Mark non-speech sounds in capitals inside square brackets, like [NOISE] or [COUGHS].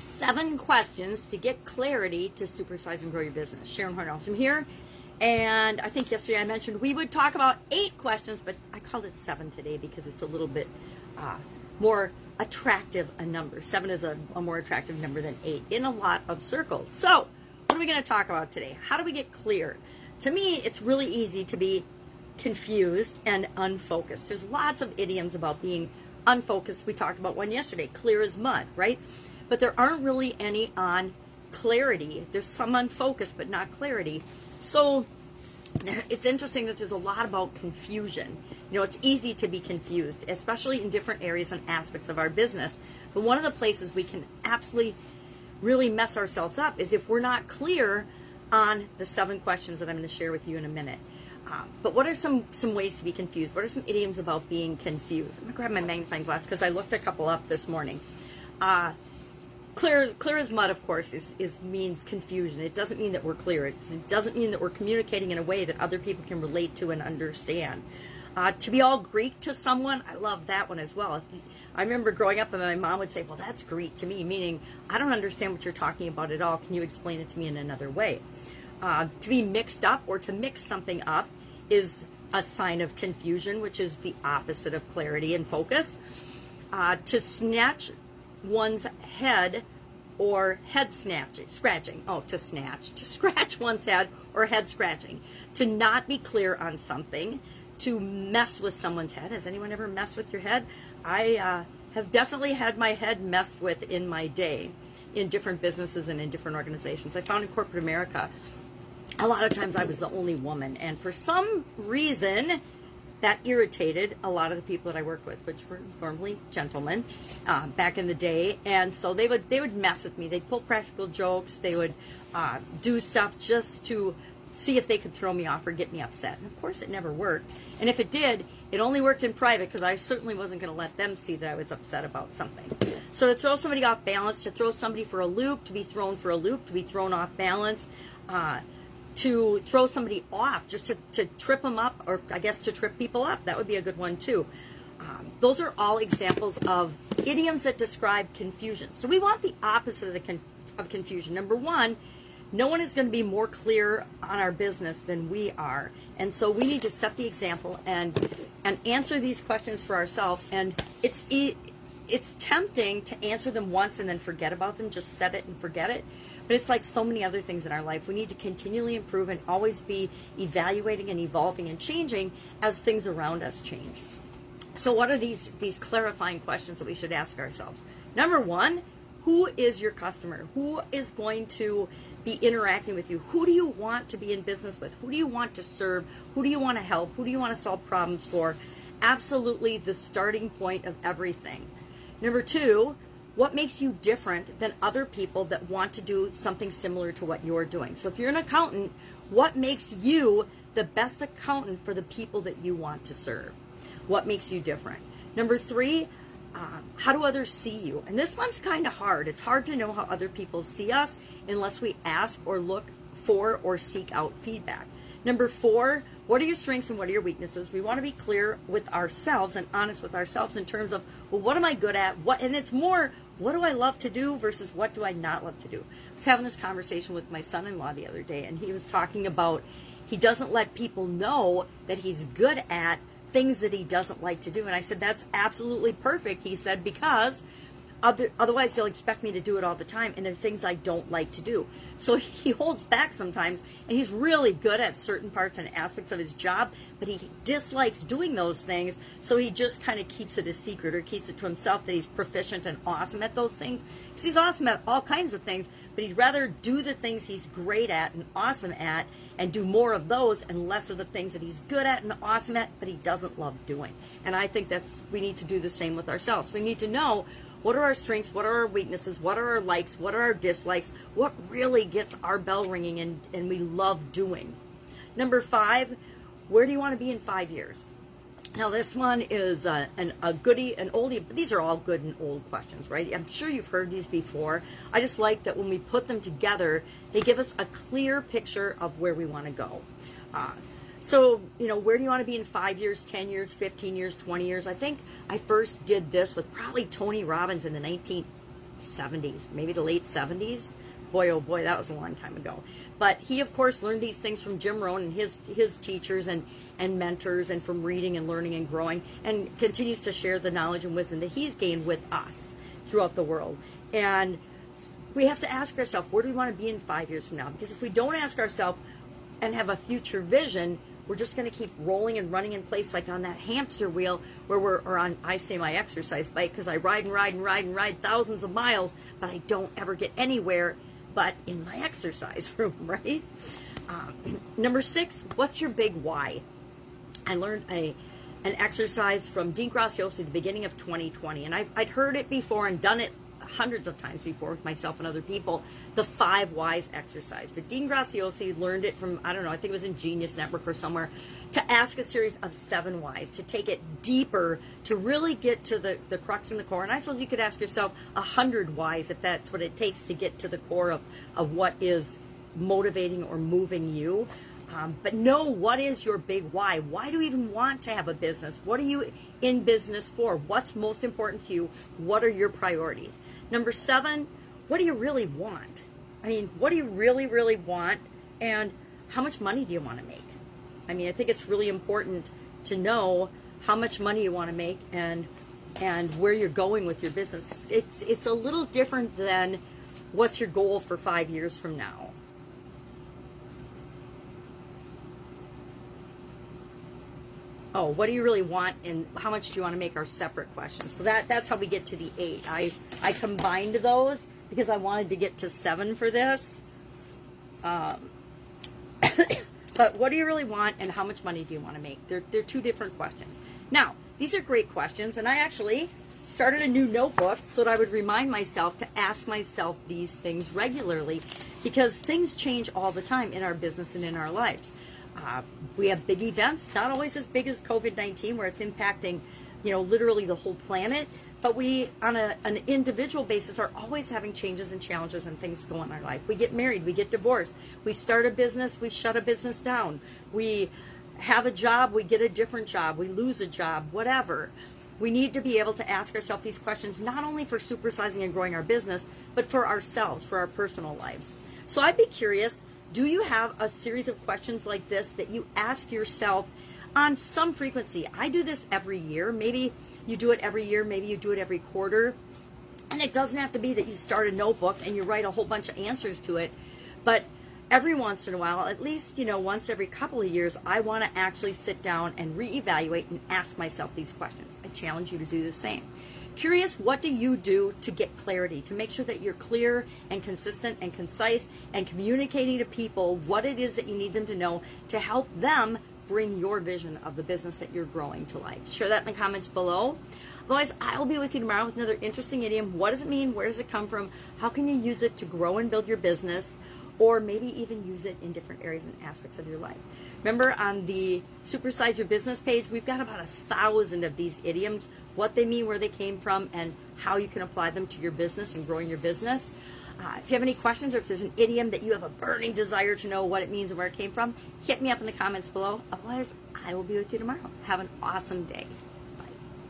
seven questions to get clarity to supersize and grow your business. Sharon Hornell from here. And I think yesterday I mentioned we would talk about eight questions, but I called it seven today because it's a little bit uh, more attractive a number. Seven is a, a more attractive number than eight in a lot of circles. So, what are we going to talk about today? How do we get clear? To me, it's really easy to be confused and unfocused. There's lots of idioms about being unfocused. We talked about one yesterday, clear as mud, right? But there aren't really any on clarity. There's some unfocused, but not clarity. So it's interesting that there's a lot about confusion. You know, it's easy to be confused, especially in different areas and aspects of our business. But one of the places we can absolutely really mess ourselves up is if we're not clear on the seven questions that I'm going to share with you in a minute. Um, but what are some some ways to be confused? What are some idioms about being confused? I'm gonna grab my magnifying glass because I looked a couple up this morning. Uh, clear as clear as mud, of course, is, is means confusion. It doesn't mean that we're clear. It's, it doesn't mean that we're communicating in a way that other people can relate to and understand. Uh, to be all Greek to someone, I love that one as well. I remember growing up, and my mom would say, "Well, that's Greek to me," meaning I don't understand what you're talking about at all. Can you explain it to me in another way? Uh, to be mixed up or to mix something up is a sign of confusion, which is the opposite of clarity and focus. Uh, to snatch one's head or head snatching, scratching. Oh, to snatch, to [LAUGHS] scratch one's head or head scratching. To not be clear on something. To mess with someone's head. Has anyone ever messed with your head? I uh, have definitely had my head messed with in my day in different businesses and in different organizations. I found in corporate America a lot of times I was the only woman. And for some reason, that irritated a lot of the people that I worked with, which were normally gentlemen uh, back in the day. And so they would they would mess with me. They'd pull practical jokes. They would uh, do stuff just to see if they could throw me off or get me upset. And of course, it never worked. And if it did, it only worked in private because I certainly wasn't going to let them see that I was upset about something. So to throw somebody off balance, to throw somebody for a loop, to be thrown for a loop, to be thrown off balance. Uh, to throw somebody off, just to, to trip them up, or I guess to trip people up. That would be a good one too. Um, those are all examples of idioms that describe confusion. So we want the opposite of the con- of confusion. Number one, no one is going to be more clear on our business than we are, and so we need to set the example and and answer these questions for ourselves. And it's it, it's tempting to answer them once and then forget about them, just set it and forget it. But it's like so many other things in our life. We need to continually improve and always be evaluating and evolving and changing as things around us change. So what are these these clarifying questions that we should ask ourselves? Number 1, who is your customer? Who is going to be interacting with you? Who do you want to be in business with? Who do you want to serve? Who do you want to help? Who do you want to solve problems for? Absolutely the starting point of everything. Number two, what makes you different than other people that want to do something similar to what you're doing? So if you're an accountant, what makes you the best accountant for the people that you want to serve? What makes you different? Number three, um, how do others see you? And this one's kind of hard. It's hard to know how other people see us unless we ask or look for or seek out feedback. Number four, what are your strengths and what are your weaknesses? We want to be clear with ourselves and honest with ourselves in terms of, well, what am I good at? What, and it's more, what do I love to do versus what do I not love to do? I was having this conversation with my son-in-law the other day, and he was talking about he doesn't let people know that he's good at things that he doesn't like to do. And I said, that's absolutely perfect. He said, because other, otherwise, they'll expect me to do it all the time, and there are things I don't like to do. So [LAUGHS] he holds back sometimes, and he's really good at certain parts and aspects of his job, but he dislikes doing those things, so he just kind of keeps it a secret or keeps it to himself that he's proficient and awesome at those things. Because he's awesome at all kinds of things, but he'd rather do the things he's great at and awesome at and do more of those and less of the things that he's good at and awesome at, but he doesn't love doing. And I think that's, we need to do the same with ourselves. We need to know what are our strengths? What are our weaknesses? What are our likes? What are our dislikes? What really gets our bell ringing and, and we love doing? Number five, where do you want to be in five years? Now, this one is a, an, a goodie, an oldie, but these are all good and old questions, right? I'm sure you've heard these before. I just like that when we put them together, they give us a clear picture of where we want to go. Uh, so, you know, where do you want to be in five years, 10 years, 15 years, 20 years? I think I first did this with probably Tony Robbins in the 1970s, maybe the late 70s. Boy, oh boy, that was a long time ago. But he, of course, learned these things from Jim Rohn and his his teachers and and mentors, and from reading and learning and growing, and continues to share the knowledge and wisdom that he's gained with us throughout the world. And we have to ask ourselves, where do we want to be in five years from now? Because if we don't ask ourselves and have a future vision, we're just going to keep rolling and running in place like on that hamster wheel where we're or on I say my exercise bike because I ride and ride and ride and ride thousands of miles, but I don't ever get anywhere but in my exercise [LAUGHS] room, right? Um, number six, what's your big why? I learned a an exercise from Dean Graziosi at the beginning of 2020, and I, I'd heard it before and done it hundreds of times before with myself and other people, the five whys exercise. But Dean Graziosi learned it from, I don't know, I think it was in Genius Network or somewhere, to ask a series of seven whys, to take it deeper, to really get to the, the crux and the core. And I suppose you could ask yourself a hundred whys if that's what it takes to get to the core of, of what is motivating or moving you. Um, but know what is your big why. Why do you even want to have a business? What are you in business for? What's most important to you? What are your priorities? Number seven, what do you really want? I mean, what do you really, really want? And how much money do you want to make? I mean, I think it's really important to know how much money you want to make and and where you're going with your business. It's it's a little different than what's your goal for five years from now. Oh, what do you really want and how much do you want to make are separate questions. So that that's how we get to the eight. I I combined those because I wanted to get to seven for this. Um, [COUGHS] but what do you really want and how much money do you want to make? They're they're two different questions. Now these are great questions, and I actually started a new notebook so that I would remind myself to ask myself these things regularly because things change all the time in our business and in our lives. Uh, we have big events, not always as big as COVID 19, where it's impacting, you know, literally the whole planet. But we, on a, an individual basis, are always having changes and challenges and things go in our life. We get married, we get divorced, we start a business, we shut a business down, we have a job, we get a different job, we lose a job, whatever. We need to be able to ask ourselves these questions not only for supersizing and growing our business, but for ourselves, for our personal lives. So I'd be curious do you have a series of questions like this that you ask yourself on some frequency? I do this every year. Maybe you do it every year, maybe you do it every quarter. And it doesn't have to be that you start a notebook and you write a whole bunch of answers to it. But every once in a while, at least, you know, once every couple of years, I want to actually sit down and reevaluate and ask myself these questions. I challenge you to do the same. Curious, what do you do to get clarity, to make sure that you're clear and consistent and concise and communicating to people what it is that you need them to know to help them bring your vision of the business that you're growing to life? Share that in the comments below. Otherwise, I'll be with you tomorrow with another interesting idiom. What does it mean? Where does it come from? How can you use it to grow and build your business? Or maybe even use it in different areas and aspects of your life. Remember on the Supersize Your Business page, we've got about a thousand of these idioms, what they mean, where they came from, and how you can apply them to your business and growing your business. Uh, if you have any questions or if there's an idiom that you have a burning desire to know what it means and where it came from, hit me up in the comments below. Otherwise, I will be with you tomorrow. Have an awesome day.